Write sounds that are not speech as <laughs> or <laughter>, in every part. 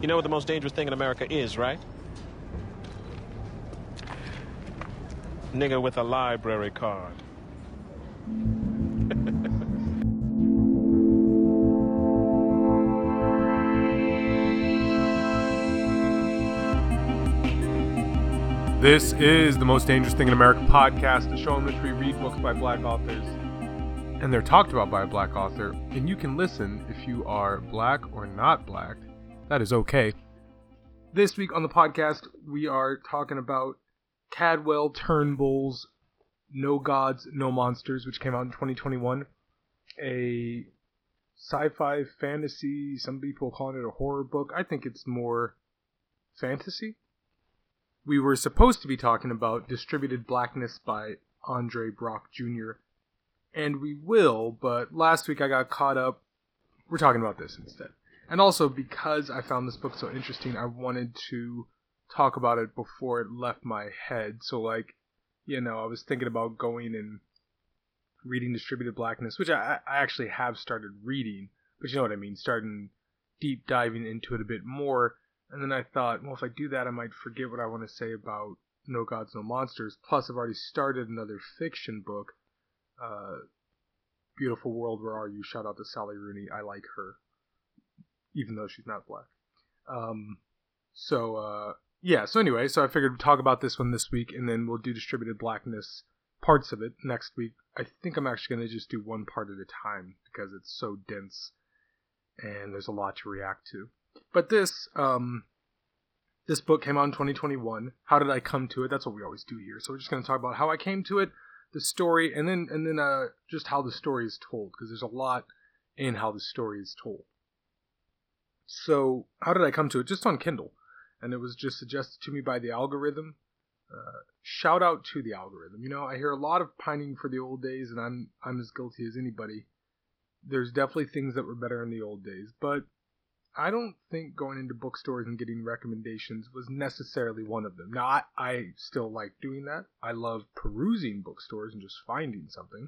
You know what the most dangerous thing in America is, right? Nigga with a library card. <laughs> This is the Most Dangerous Thing in America podcast, the show in which we read books by black authors. And they're talked about by a black author, and you can listen if you are black or not black. That is okay. This week on the podcast, we are talking about Cadwell Turnbull's No Gods, No Monsters, which came out in 2021. A sci fi fantasy, some people calling it a horror book. I think it's more fantasy we were supposed to be talking about Distributed Blackness by Andre Brock Jr. And we will, but last week I got caught up. We're talking about this instead. And also, because I found this book so interesting, I wanted to talk about it before it left my head. So, like, you know, I was thinking about going and reading Distributed Blackness, which I, I actually have started reading, but you know what I mean, starting deep diving into it a bit more and then I thought, well, if I do that, I might forget what I want to say about No Gods, No Monsters. Plus, I've already started another fiction book, uh, Beautiful World, Where Are You? Shout out to Sally Rooney. I like her, even though she's not black. Um, so, uh, yeah, so anyway, so I figured we'd talk about this one this week, and then we'll do Distributed Blackness parts of it next week. I think I'm actually going to just do one part at a time because it's so dense and there's a lot to react to. But this um, this book came out in 2021. How did I come to it? That's what we always do here. So we're just going to talk about how I came to it, the story, and then and then uh, just how the story is told because there's a lot in how the story is told. So how did I come to it? Just on Kindle, and it was just suggested to me by the algorithm. Uh, shout out to the algorithm. You know, I hear a lot of pining for the old days, and I'm I'm as guilty as anybody. There's definitely things that were better in the old days, but I don't think going into bookstores and getting recommendations was necessarily one of them. Now, I, I still like doing that. I love perusing bookstores and just finding something.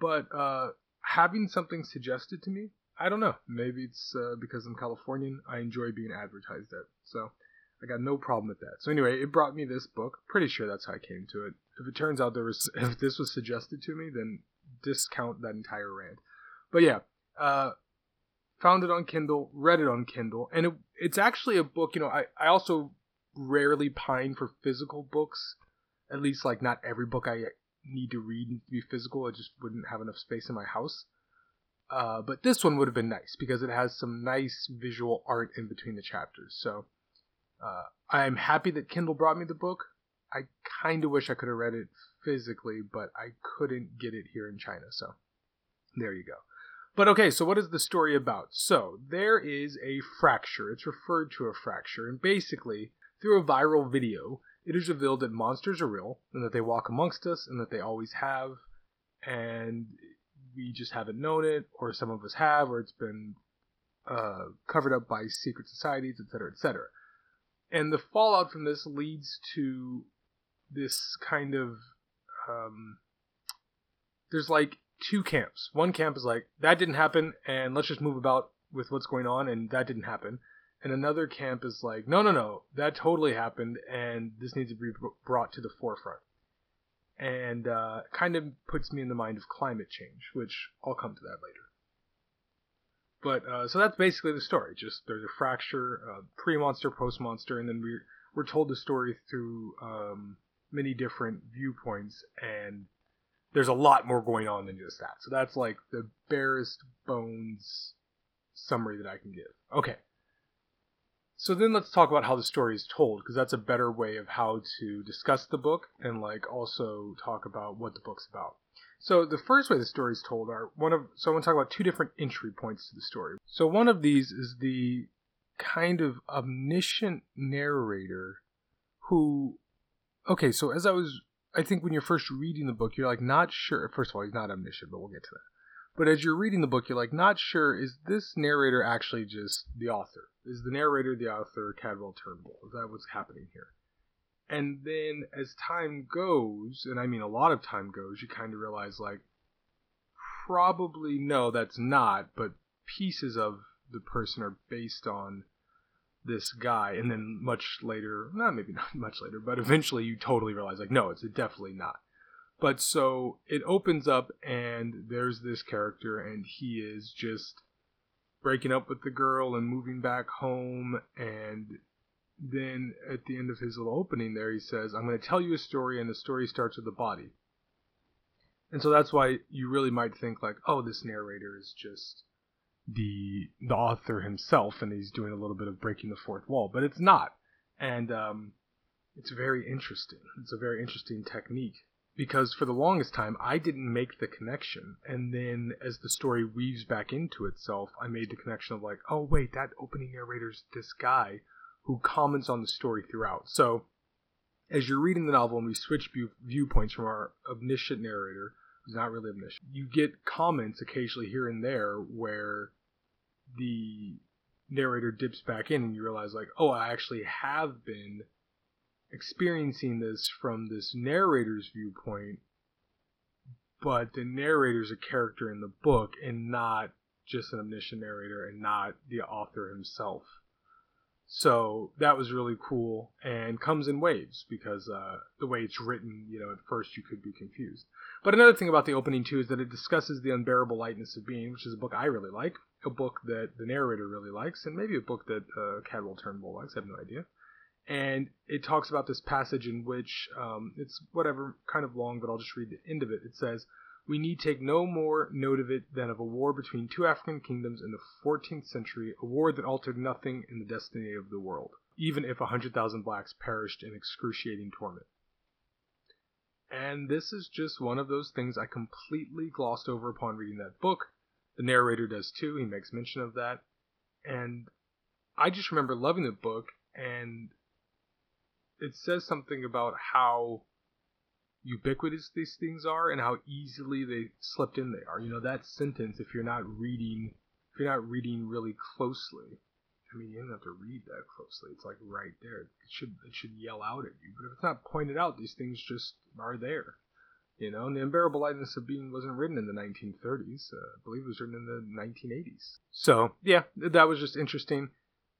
But uh, having something suggested to me, I don't know. Maybe it's uh, because I'm Californian. I enjoy being advertised at. So I got no problem with that. So anyway, it brought me this book. Pretty sure that's how I came to it. If it turns out there was, <laughs> if this was suggested to me, then discount that entire rant. But yeah, uh, found it on Kindle, read it on Kindle, and it, it's actually a book. You know, I, I also rarely pine for physical books. At least, like, not every book I need to read to be physical. I just wouldn't have enough space in my house. Uh, but this one would have been nice because it has some nice visual art in between the chapters. So uh, I'm happy that Kindle brought me the book. I kind of wish I could have read it physically, but I couldn't get it here in China. So there you go. But okay, so what is the story about? So there is a fracture. It's referred to a fracture, and basically, through a viral video, it is revealed that monsters are real and that they walk amongst us and that they always have, and we just haven't known it, or some of us have, or it's been uh, covered up by secret societies, etc., etc. And the fallout from this leads to this kind of um, there's like two camps. One camp is like that didn't happen, and let's just move about with what's going on, and that didn't happen. And another camp is like, no, no, no, that totally happened, and this needs to be brought to the forefront. And uh, kind of puts me in the mind of climate change, which I'll come to that later. But uh, so that's basically the story. Just there's a fracture, uh, pre-monster, post-monster, and then we're we're told the story through um, many different viewpoints and there's a lot more going on than just that. So that's like the barest bones summary that I can give. Okay. So then let's talk about how the story is told because that's a better way of how to discuss the book and like also talk about what the book's about. So the first way the story is told are one of so I want to talk about two different entry points to the story. So one of these is the kind of omniscient narrator who okay, so as I was I think when you're first reading the book, you're like not sure. First of all, he's not omniscient, but we'll get to that. But as you're reading the book, you're like not sure. Is this narrator actually just the author? Is the narrator the author, Cadwell Turnbull? Is that what's happening here? And then as time goes, and I mean a lot of time goes, you kind of realize like probably no, that's not. But pieces of the person are based on this guy, and then much later, not maybe not <laughs> much later, but eventually you totally realize like, no, it's definitely not. But so it opens up, and there's this character, and he is just breaking up with the girl and moving back home, and then at the end of his little opening there, he says, "I'm going to tell you a story, and the story starts with the body." And so that's why you really might think like, oh, this narrator is just the the author himself, and he's doing a little bit of breaking the fourth wall, but it's not, and um, it's very interesting. It's a very interesting technique because for the longest time I didn't make the connection, and then as the story weaves back into itself, I made the connection of like, oh wait, that opening narrator's this guy who comments on the story throughout. So as you're reading the novel and we switch view- viewpoints from our omniscient narrator who's not really omniscient you get comments occasionally here and there where the narrator dips back in and you realize like oh i actually have been experiencing this from this narrator's viewpoint but the narrator's a character in the book and not just an omniscient narrator and not the author himself so that was really cool and comes in waves because uh, the way it's written, you know, at first you could be confused. But another thing about the opening too is that it discusses the unbearable lightness of being, which is a book I really like, a book that the narrator really likes, and maybe a book that uh, Cadwell Turnbull likes. I have no idea. And it talks about this passage in which um, it's whatever kind of long, but I'll just read the end of it. It says, we need take no more note of it than of a war between two African kingdoms in the 14th century, a war that altered nothing in the destiny of the world, even if a 100,000 blacks perished in excruciating torment. And this is just one of those things I completely glossed over upon reading that book. The narrator does too, he makes mention of that. And I just remember loving the book, and it says something about how ubiquitous these things are and how easily they slipped in they are. You know, that sentence, if you're not reading, if you're not reading really closely, I mean, you don't have to read that closely. It's like right there. It should it should yell out at you. But if it's not pointed out, these things just are there. You know, and the unbearable lightness of being wasn't written in the 1930s. Uh, I believe it was written in the 1980s. So yeah, that was just interesting.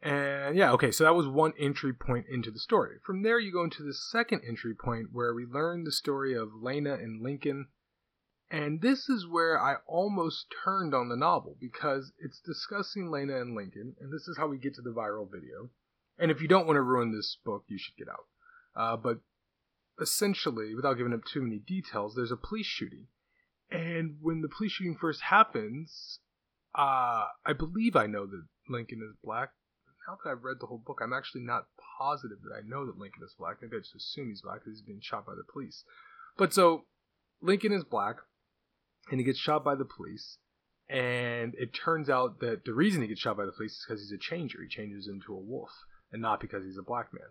And yeah, okay, so that was one entry point into the story. From there, you go into the second entry point where we learn the story of Lena and Lincoln. And this is where I almost turned on the novel because it's discussing Lena and Lincoln, and this is how we get to the viral video. And if you don't want to ruin this book, you should get out. Uh, but essentially, without giving up too many details, there's a police shooting. And when the police shooting first happens, uh, I believe I know that Lincoln is black now that I've read the whole book, I'm actually not positive that I know that Lincoln is black. Maybe I just assume he's black because he's being shot by the police. But so Lincoln is black, and he gets shot by the police. And it turns out that the reason he gets shot by the police is because he's a changer. He changes into a wolf, and not because he's a black man.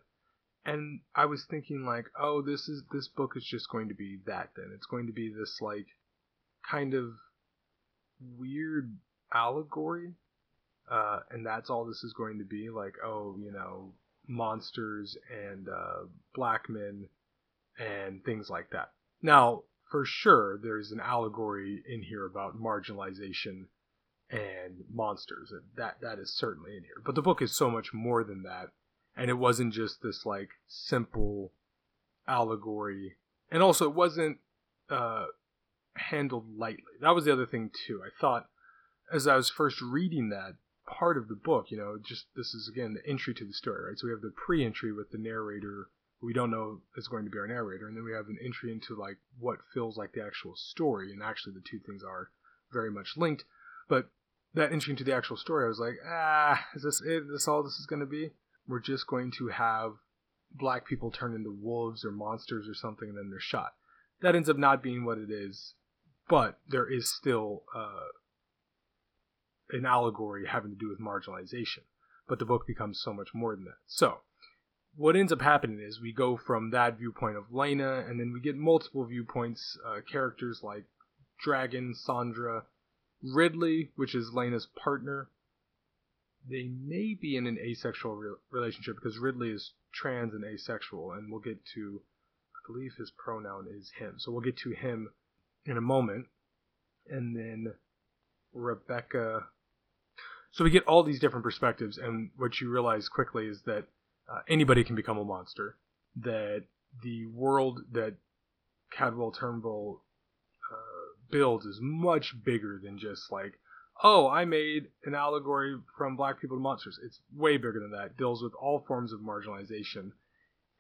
And I was thinking like, oh, this is this book is just going to be that. Then it's going to be this like kind of weird allegory uh, and that's all this is going to be like oh you know monsters and uh, black men and things like that. Now for sure there's an allegory in here about marginalization and monsters and that that is certainly in here. But the book is so much more than that and it wasn't just this like simple allegory. And also it wasn't uh, handled lightly. That was the other thing too. I thought as i was first reading that part of the book. You know, just this is again the entry to the story, right? So we have the pre-entry with the narrator, we don't know is going to be our narrator, and then we have an entry into like what feels like the actual story, and actually the two things are very much linked. But that entry into the actual story, I was like, ah, is this it? Is this all this is going to be? We're just going to have black people turn into wolves or monsters or something, and then they're shot. That ends up not being what it is, but there is still uh, an allegory having to do with marginalization. But the book becomes so much more than that. So, what ends up happening is we go from that viewpoint of Lena, and then we get multiple viewpoints, uh, characters like Dragon, Sandra, Ridley, which is Lena's partner. They may be in an asexual re- relationship because Ridley is trans and asexual, and we'll get to, I believe his pronoun is him. So we'll get to him in a moment. And then Rebecca So we get all these different perspectives, and what you realize quickly is that uh, anybody can become a monster. That the world that Cadwell Turnbull uh, builds is much bigger than just like, oh, I made an allegory from black people to monsters. It's way bigger than that. It deals with all forms of marginalization.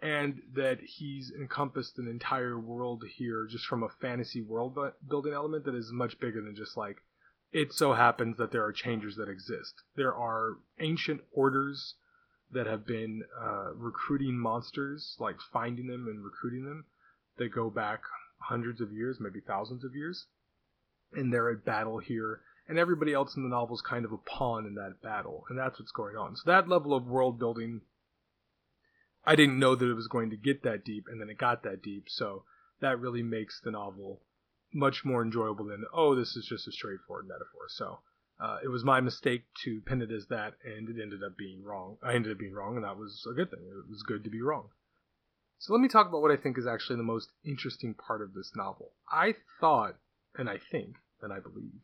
And that he's encompassed an entire world here just from a fantasy world building element that is much bigger than just like, it so happens that there are changers that exist. There are ancient orders that have been uh, recruiting monsters, like finding them and recruiting them, that go back hundreds of years, maybe thousands of years. And they're at battle here, and everybody else in the novel is kind of a pawn in that battle, and that's what's going on. So that level of world building, I didn't know that it was going to get that deep, and then it got that deep. So that really makes the novel much more enjoyable than oh, this is just a straightforward metaphor. So uh, it was my mistake to pin it as that, and it ended up being wrong. I ended up being wrong, and that was a good thing. It was good to be wrong. So let me talk about what I think is actually the most interesting part of this novel. I thought, and I think, and I believe,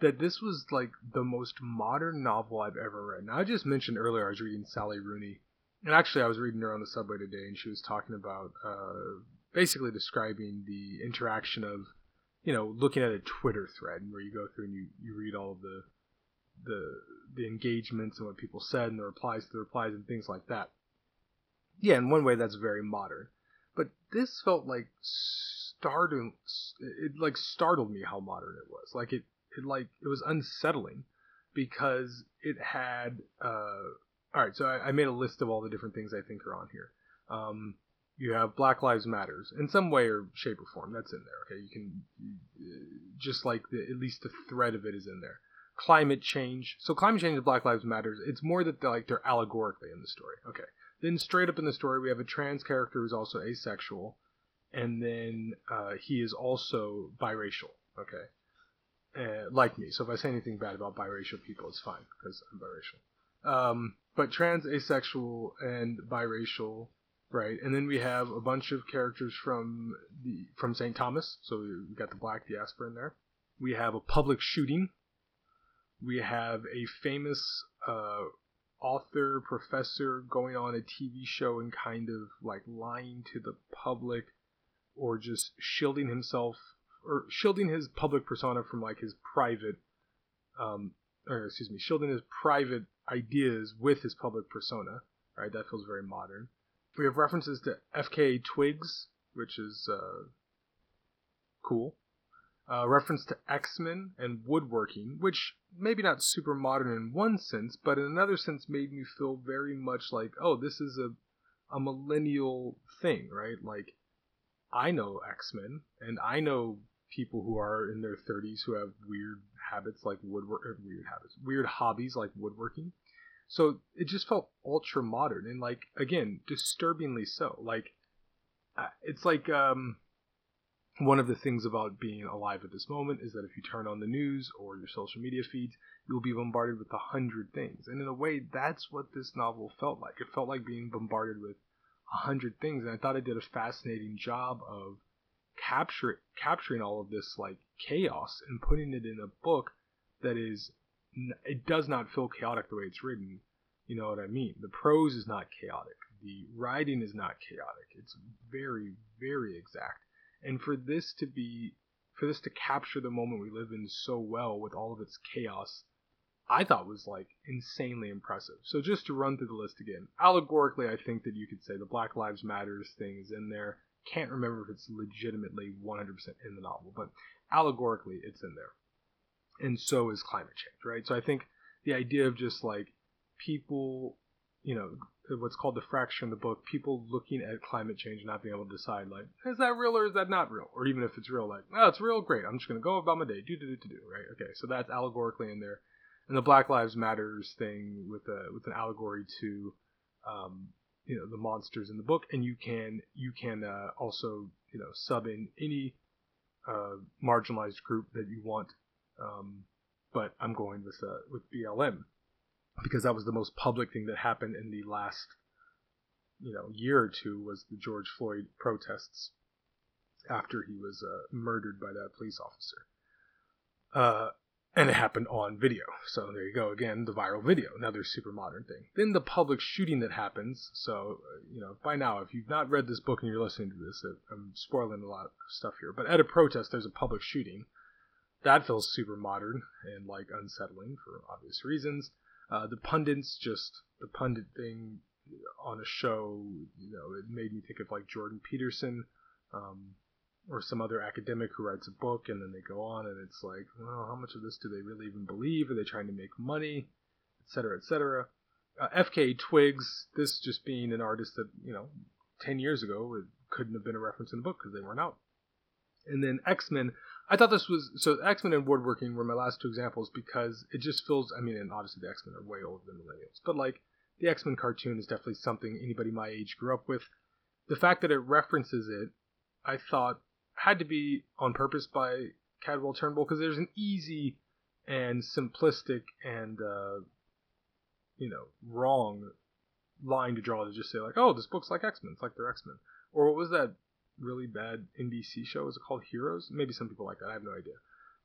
that this was like the most modern novel I've ever read. Now I just mentioned earlier I was reading Sally Rooney, and actually I was reading her on the subway today, and she was talking about uh, basically describing the interaction of you know, looking at a Twitter thread where you go through and you, you read all of the the the engagements and what people said and the replies to the replies and things like that. Yeah, in one way that's very modern. But this felt like startled it like startled me how modern it was. Like it it like it was unsettling because it had uh all right, so I, I made a list of all the different things I think are on here. Um, you have Black Lives Matters in some way or shape or form. That's in there. Okay, you can just like the, at least the thread of it is in there. Climate change. So climate change and Black Lives Matters. It's more that they're like they're allegorically in the story. Okay. Then straight up in the story, we have a trans character who's also asexual, and then uh, he is also biracial. Okay. Uh, like me. So if I say anything bad about biracial people, it's fine because I'm biracial. Um, but trans, asexual, and biracial right? And then we have a bunch of characters from the from St. Thomas. So we got the black diaspora in there. We have a public shooting. We have a famous uh, author professor going on a TV show and kind of like lying to the public or just shielding himself or shielding his public persona from like his private um or excuse me shielding his private ideas with his public persona right that feels very modern we have references to FKA Twigs, which is uh, cool. Uh, reference to X Men and woodworking, which maybe not super modern in one sense, but in another sense made me feel very much like, oh, this is a a millennial thing, right? Like, I know X Men, and I know people who are in their 30s who have weird habits like woodwork, weird habits, weird hobbies like woodworking. So it just felt ultra modern and like again disturbingly so. Like uh, it's like um, one of the things about being alive at this moment is that if you turn on the news or your social media feeds, you'll be bombarded with a hundred things. And in a way, that's what this novel felt like. It felt like being bombarded with a hundred things, and I thought it did a fascinating job of capture capturing all of this like chaos and putting it in a book that is it does not feel chaotic the way it's written. You know what I mean? The prose is not chaotic. The writing is not chaotic. It's very, very exact. And for this to be, for this to capture the moment we live in so well with all of its chaos, I thought was like insanely impressive. So just to run through the list again, allegorically, I think that you could say the Black Lives Matters thing is in there. Can't remember if it's legitimately 100% in the novel, but allegorically, it's in there and so is climate change, right? So I think the idea of just like people, you know, what's called the fracture in the book, people looking at climate change and not being able to decide like, is that real or is that not real? Or even if it's real, like, oh, it's real, great. I'm just gonna go about my day, do do do do do, right? Okay, so that's allegorically in there, and the Black Lives Matters thing with a with an allegory to, um, you know, the monsters in the book, and you can you can uh, also you know sub in any uh, marginalized group that you want um, but I'm going with uh, with BLM because that was the most public thing that happened in the last you know year or two was the George Floyd protests after he was uh, murdered by that police officer. Uh, and it happened on video. So there you go again, the viral video, another super modern thing. Then the public shooting that happens. So uh, you know, by now, if you've not read this book and you're listening to this, I'm spoiling a lot of stuff here. But at a protest, there's a public shooting. That feels super modern and like unsettling for obvious reasons. Uh, the pundits, just the pundit thing on a show, you know, it made me think of like Jordan Peterson. Um, or some other academic who writes a book and then they go on and it's like, well, how much of this do they really even believe? Are they trying to make money, et cetera, et cetera? Uh, FK Twigs, this just being an artist that you know, ten years ago it couldn't have been a reference in the book because they weren't out. And then X Men, I thought this was so X Men and woodworking were my last two examples because it just feels. I mean, and obviously the X Men are way older than millennials, but like the X Men cartoon is definitely something anybody my age grew up with. The fact that it references it, I thought had to be on purpose by Cadwell Turnbull because there's an easy and simplistic and uh, you know wrong line to draw to just say like, oh, this book's like X Men, it's like they're X Men, or what was that really bad NBC show? Is it called Heroes? Maybe some people like that. I have no idea,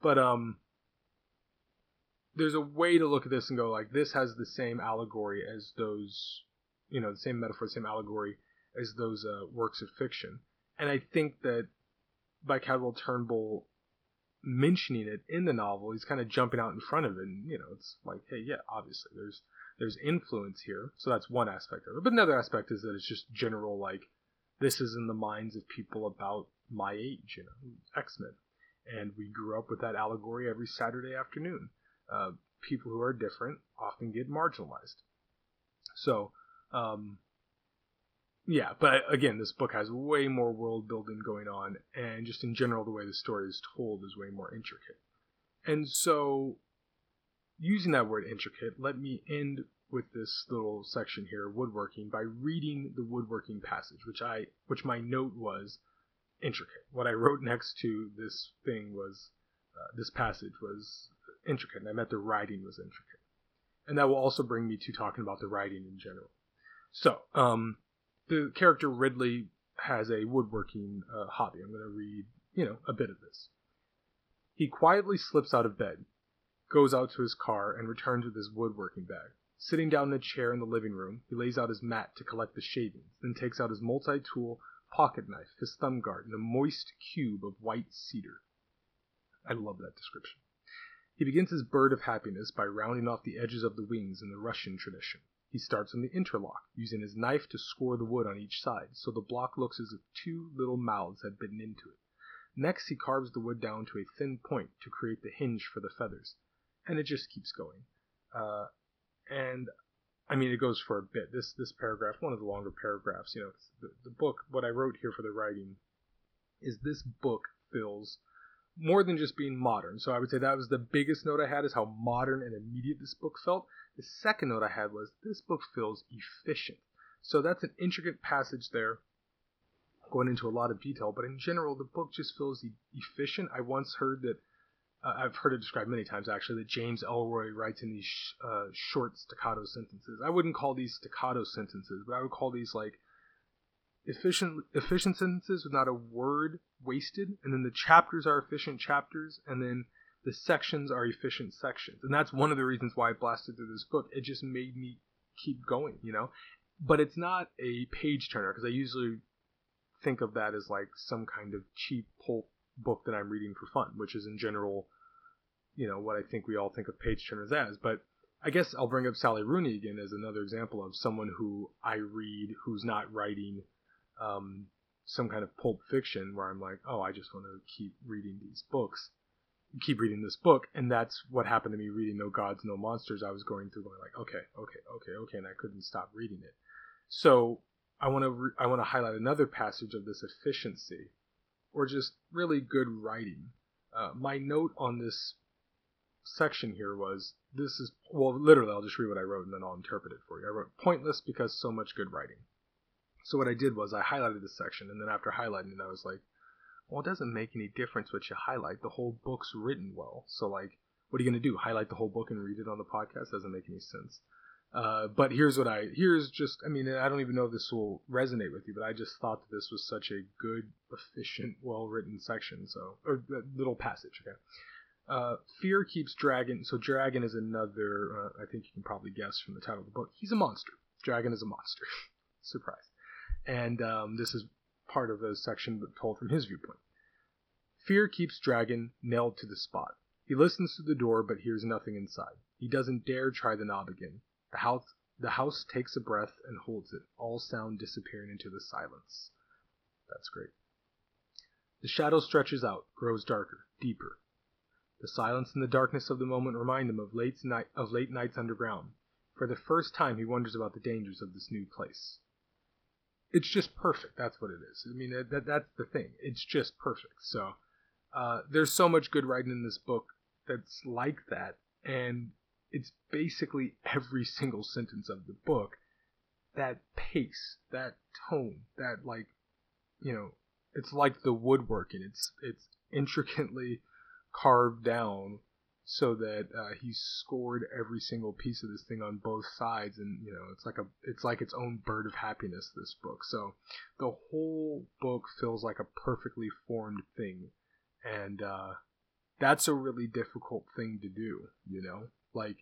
but um, there's a way to look at this and go like, this has the same allegory as those, you know, the same metaphor, the same allegory as those uh, works of fiction, and I think that by Cadwell Turnbull mentioning it in the novel, he's kind of jumping out in front of it. And, you know, it's like, hey, yeah, obviously there's there's influence here. So that's one aspect of it. But another aspect is that it's just general, like, this is in the minds of people about my age, you know, X Men. And we grew up with that allegory every Saturday afternoon. Uh, people who are different often get marginalized. So, um, yeah, but again, this book has way more world building going on, and just in general, the way the story is told is way more intricate. And so, using that word intricate, let me end with this little section here, woodworking, by reading the woodworking passage, which I, which my note was intricate. What I wrote next to this thing was, uh, this passage was intricate, and I meant the writing was intricate. And that will also bring me to talking about the writing in general. So, um, the character Ridley has a woodworking uh, hobby. I'm going to read, you know, a bit of this. He quietly slips out of bed, goes out to his car, and returns with his woodworking bag. Sitting down in a chair in the living room, he lays out his mat to collect the shavings, then takes out his multi tool pocket knife, his thumb guard, and a moist cube of white cedar. I love that description. He begins his bird of happiness by rounding off the edges of the wings in the Russian tradition. He starts on the interlock, using his knife to score the wood on each side, so the block looks as if two little mouths had bitten into it. Next he carves the wood down to a thin point to create the hinge for the feathers, and it just keeps going. Uh, and I mean, it goes for a bit. This this paragraph, one of the longer paragraphs, you know, the, the book. What I wrote here for the writing is this book feels more than just being modern. So I would say that was the biggest note I had is how modern and immediate this book felt. The second note I had was this book feels efficient. So that's an intricate passage there, going into a lot of detail, but in general, the book just feels e- efficient. I once heard that, uh, I've heard it described many times actually, that James Ellroy writes in these sh- uh, short staccato sentences. I wouldn't call these staccato sentences, but I would call these like efficient efficient sentences with not a word wasted, and then the chapters are efficient chapters, and then the sections are efficient sections. And that's one of the reasons why I blasted through this book. It just made me keep going, you know? But it's not a page turner, because I usually think of that as like some kind of cheap pulp book that I'm reading for fun, which is in general, you know, what I think we all think of page turners as. But I guess I'll bring up Sally Rooney again as another example of someone who I read who's not writing um, some kind of pulp fiction where I'm like, oh, I just want to keep reading these books, keep reading this book, and that's what happened to me reading No Gods, No Monsters. I was going through going like, okay, okay, okay, okay, and I couldn't stop reading it. So I want to re- I want to highlight another passage of this efficiency, or just really good writing. Uh, my note on this section here was this is well literally I'll just read what I wrote and then I'll interpret it for you. I wrote pointless because so much good writing. So what I did was I highlighted this section, and then after highlighting it, I was like, well, it doesn't make any difference what you highlight. The whole book's written well. So like, what are you gonna do? Highlight the whole book and read it on the podcast? Doesn't make any sense. Uh, but here's what I here's just I mean I don't even know if this will resonate with you, but I just thought that this was such a good, efficient, well written section. So or little passage. Okay. Uh, fear keeps dragon. So dragon is another. Uh, I think you can probably guess from the title of the book. He's a monster. Dragon is a monster. <laughs> Surprise. And um, this is part of a section but told from his viewpoint. Fear keeps Dragon nailed to the spot. He listens to the door but hears nothing inside. He doesn't dare try the knob again. The house, the house takes a breath and holds it, all sound disappearing into the silence. That's great. The shadow stretches out, grows darker, deeper. The silence and the darkness of the moment remind him of late, night, of late nights underground. For the first time, he wonders about the dangers of this new place it's just perfect. That's what it is. I mean, that, that's the thing. It's just perfect. So uh, there's so much good writing in this book that's like that, and it's basically every single sentence of the book. That pace, that tone, that like, you know, it's like the woodworking. It's it's intricately carved down so that uh, he scored every single piece of this thing on both sides and you know it's like a it's like its own bird of happiness this book so the whole book feels like a perfectly formed thing and uh, that's a really difficult thing to do you know like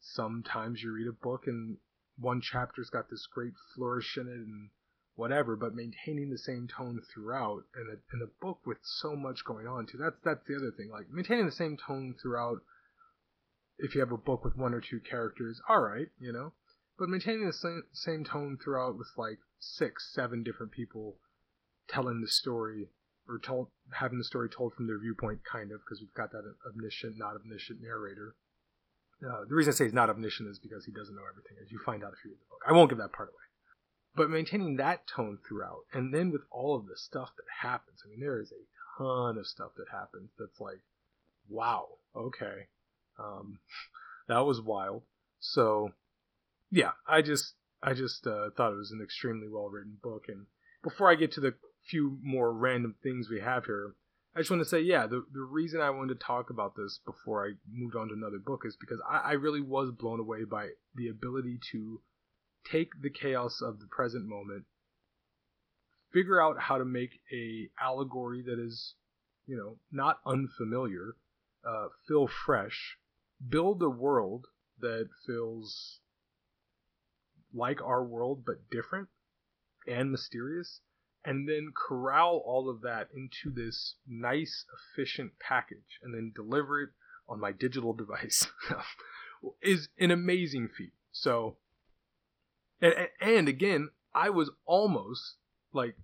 sometimes you read a book and one chapter's got this great flourish in it and whatever, but maintaining the same tone throughout, and a, and a book with so much going on too. That's that's the other thing. Like maintaining the same tone throughout. If you have a book with one or two characters, all right, you know, but maintaining the same same tone throughout with like six, seven different people telling the story or told having the story told from their viewpoint, kind of, because we've got that omniscient, not omniscient narrator. The reason I say he's not omniscient is because he doesn't know everything, as you find out if you read the book. I won't give that part away but maintaining that tone throughout and then with all of the stuff that happens i mean there is a ton of stuff that happens that's like wow okay um, <laughs> that was wild so yeah i just i just uh, thought it was an extremely well written book and before i get to the few more random things we have here i just want to say yeah the, the reason i wanted to talk about this before i moved on to another book is because I, I really was blown away by the ability to take the chaos of the present moment, figure out how to make a allegory that is, you know, not unfamiliar, uh, feel fresh, build a world that feels like our world but different and mysterious, and then corral all of that into this nice, efficient package and then deliver it on my digital <laughs> device is an amazing feat. So and, and again, I was almost like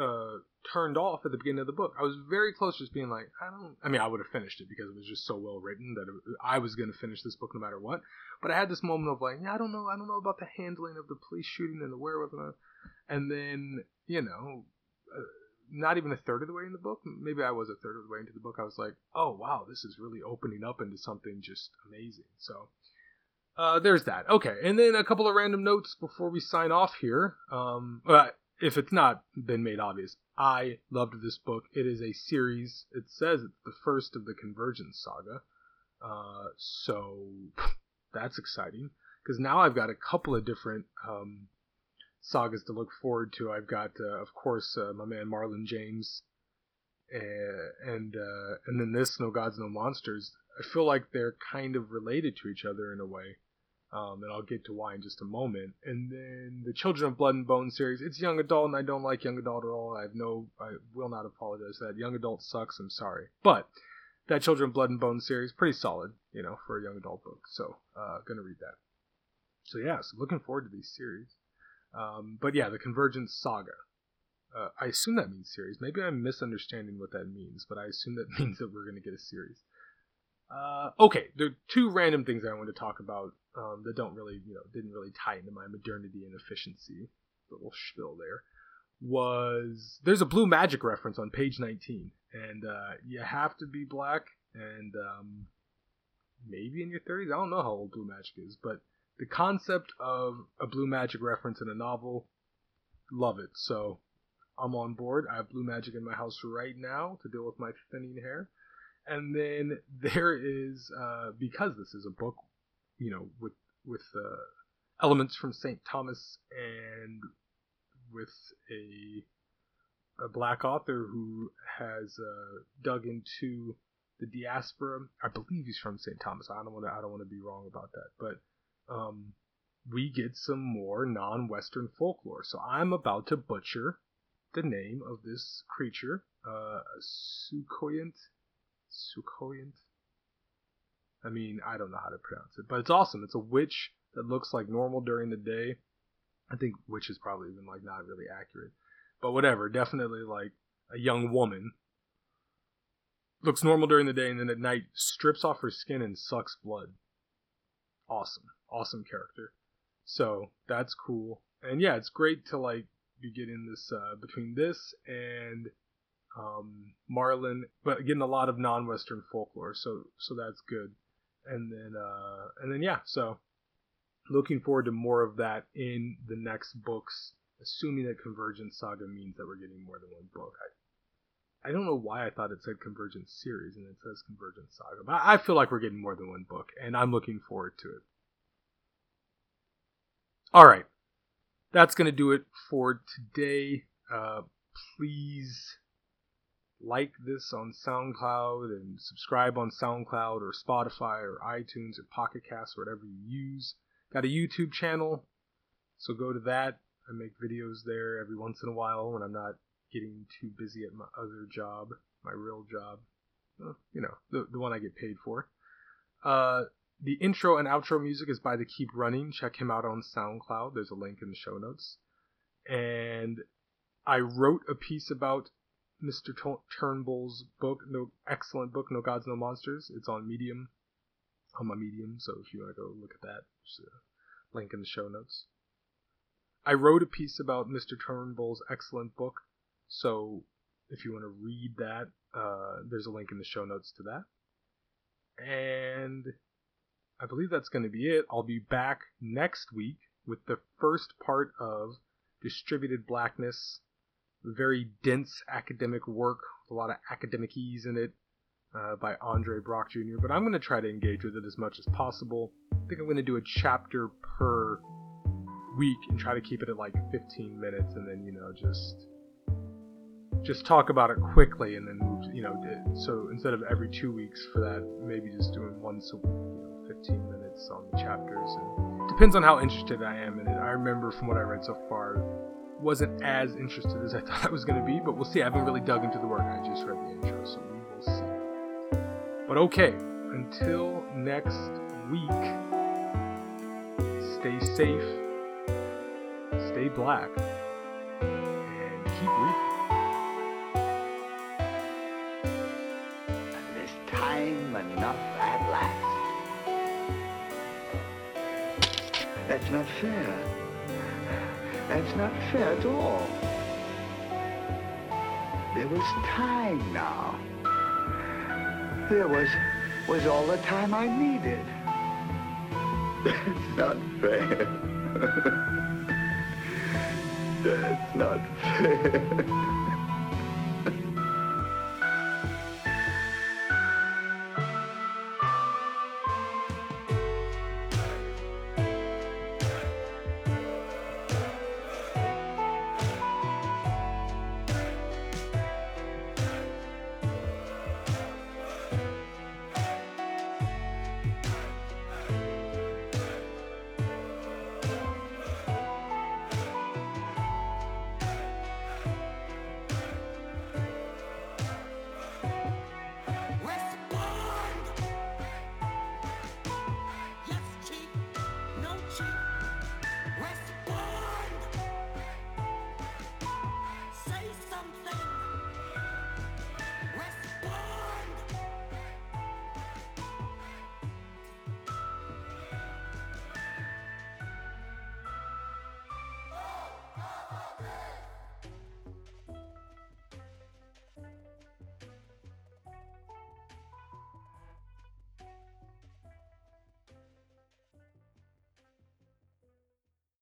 uh, turned off at the beginning of the book. I was very close to just being like, I don't. I mean, I would have finished it because it was just so well written that it, I was going to finish this book no matter what. But I had this moment of like, yeah, I don't know, I don't know about the handling of the police shooting and the wherewithal. And then, you know, uh, not even a third of the way in the book, maybe I was a third of the way into the book. I was like, oh wow, this is really opening up into something just amazing. So uh, there's that. Okay, and then a couple of random notes before we sign off here. Um, uh, if it's not been made obvious, I loved this book. It is a series. It says it's the first of the Convergence saga. Uh, so <laughs> that's exciting because now I've got a couple of different um, sagas to look forward to. I've got, uh, of course, uh, my man Marlon James, uh, and uh, and then this No Gods No Monsters. I feel like they're kind of related to each other in a way um, and I'll get to why in just a moment. And then the Children of Blood and Bone series. It's young adult, and I don't like young adult at all. I have no, I will not apologize that. Young adult sucks. I'm sorry, but that Children of Blood and Bone series pretty solid, you know, for a young adult book. So, uh, gonna read that. So yeah, so looking forward to these series. Um, but yeah, the Convergence Saga. Uh, I assume that means series. Maybe I'm misunderstanding what that means, but I assume that <laughs> means that we're gonna get a series. Uh, okay, there are two random things I want to talk about um, that don't really, you know, didn't really tie into my modernity and efficiency. Little spill there was there's a blue magic reference on page 19, and uh, you have to be black and um, maybe in your 30s. I don't know how old blue magic is, but the concept of a blue magic reference in a novel, love it. So I'm on board. I have blue magic in my house right now to deal with my thinning hair. And then <laughs> there is, uh, because this is a book you know, with with uh, elements from St. Thomas and with a a black author who has uh, dug into the diaspora. I believe he's from St. Thomas. I don't want to. I don't want to be wrong about that, but um, we get some more non-Western folklore. So I'm about to butcher the name of this creature, uh, Soucouyant. Soucouyant. I mean, I don't know how to pronounce it, but it's awesome. It's a witch that looks like normal during the day. I think witch is probably even like not really accurate, but whatever. Definitely like a young woman looks normal during the day and then at night strips off her skin and sucks blood. Awesome. Awesome character. So that's cool. And yeah, it's great to like be getting this uh, between this and um, Marlon, but getting a lot of non-Western folklore. So so that's good. And then uh, and then yeah, so looking forward to more of that in the next books. Assuming that Convergence Saga means that we're getting more. I, don't know why I thought it said Convergence series and it says Convergence Saga, but I feel like we're getting more than one book, and I'm looking forward to it. All right, that's going to do it for today. Uh, please like this on SoundCloud and subscribe on SoundCloud or Spotify or iTunes or Pocket Cast or whatever you use. Got a YouTube channel, so go to that. I make videos there every once in a while when I'm not getting too busy at my other job, my real job. you know, the, the one I get paid for. Uh, the intro and outro music is by the Keep Running. Check him out on SoundCloud. There's a link in the show notes. And I wrote a piece about Mr. Turnbull's book, no excellent book, No Gods, No Monsters. It's on Medium, on my Medium. So if you want to go look at that, there's a link in the show notes. I wrote a piece about Mr. Turnbull's excellent book. So if you want to read that, uh, there's a link in the show notes to that. And I believe that's going to be it. I'll be back next week with the first part of Distributed Blackness. Very dense academic work a lot of academic ease in it uh, by Andre Brock Jr. But I'm going to try to engage with it as much as possible. I think I'm going to do a chapter per week and try to keep it at like 15 minutes and then, you know, just just talk about it quickly and then move, you know, so instead of every two weeks for that, maybe just doing once a week 15 minutes on the chapters. And depends on how interested I am in it. I remember from what I read so far, wasn't as interested as I <laughs> thought I was going to be, but we'll see. I haven't really dug into the work. I just read the intro, so we will see. But okay, until next week, stay safe, stay black, and keep reading. Enough at last. That's not fair. That's not fair at all. There was time now. There was was all the time I needed. <laughs> That's not fair. <laughs> That's not fair. <laughs>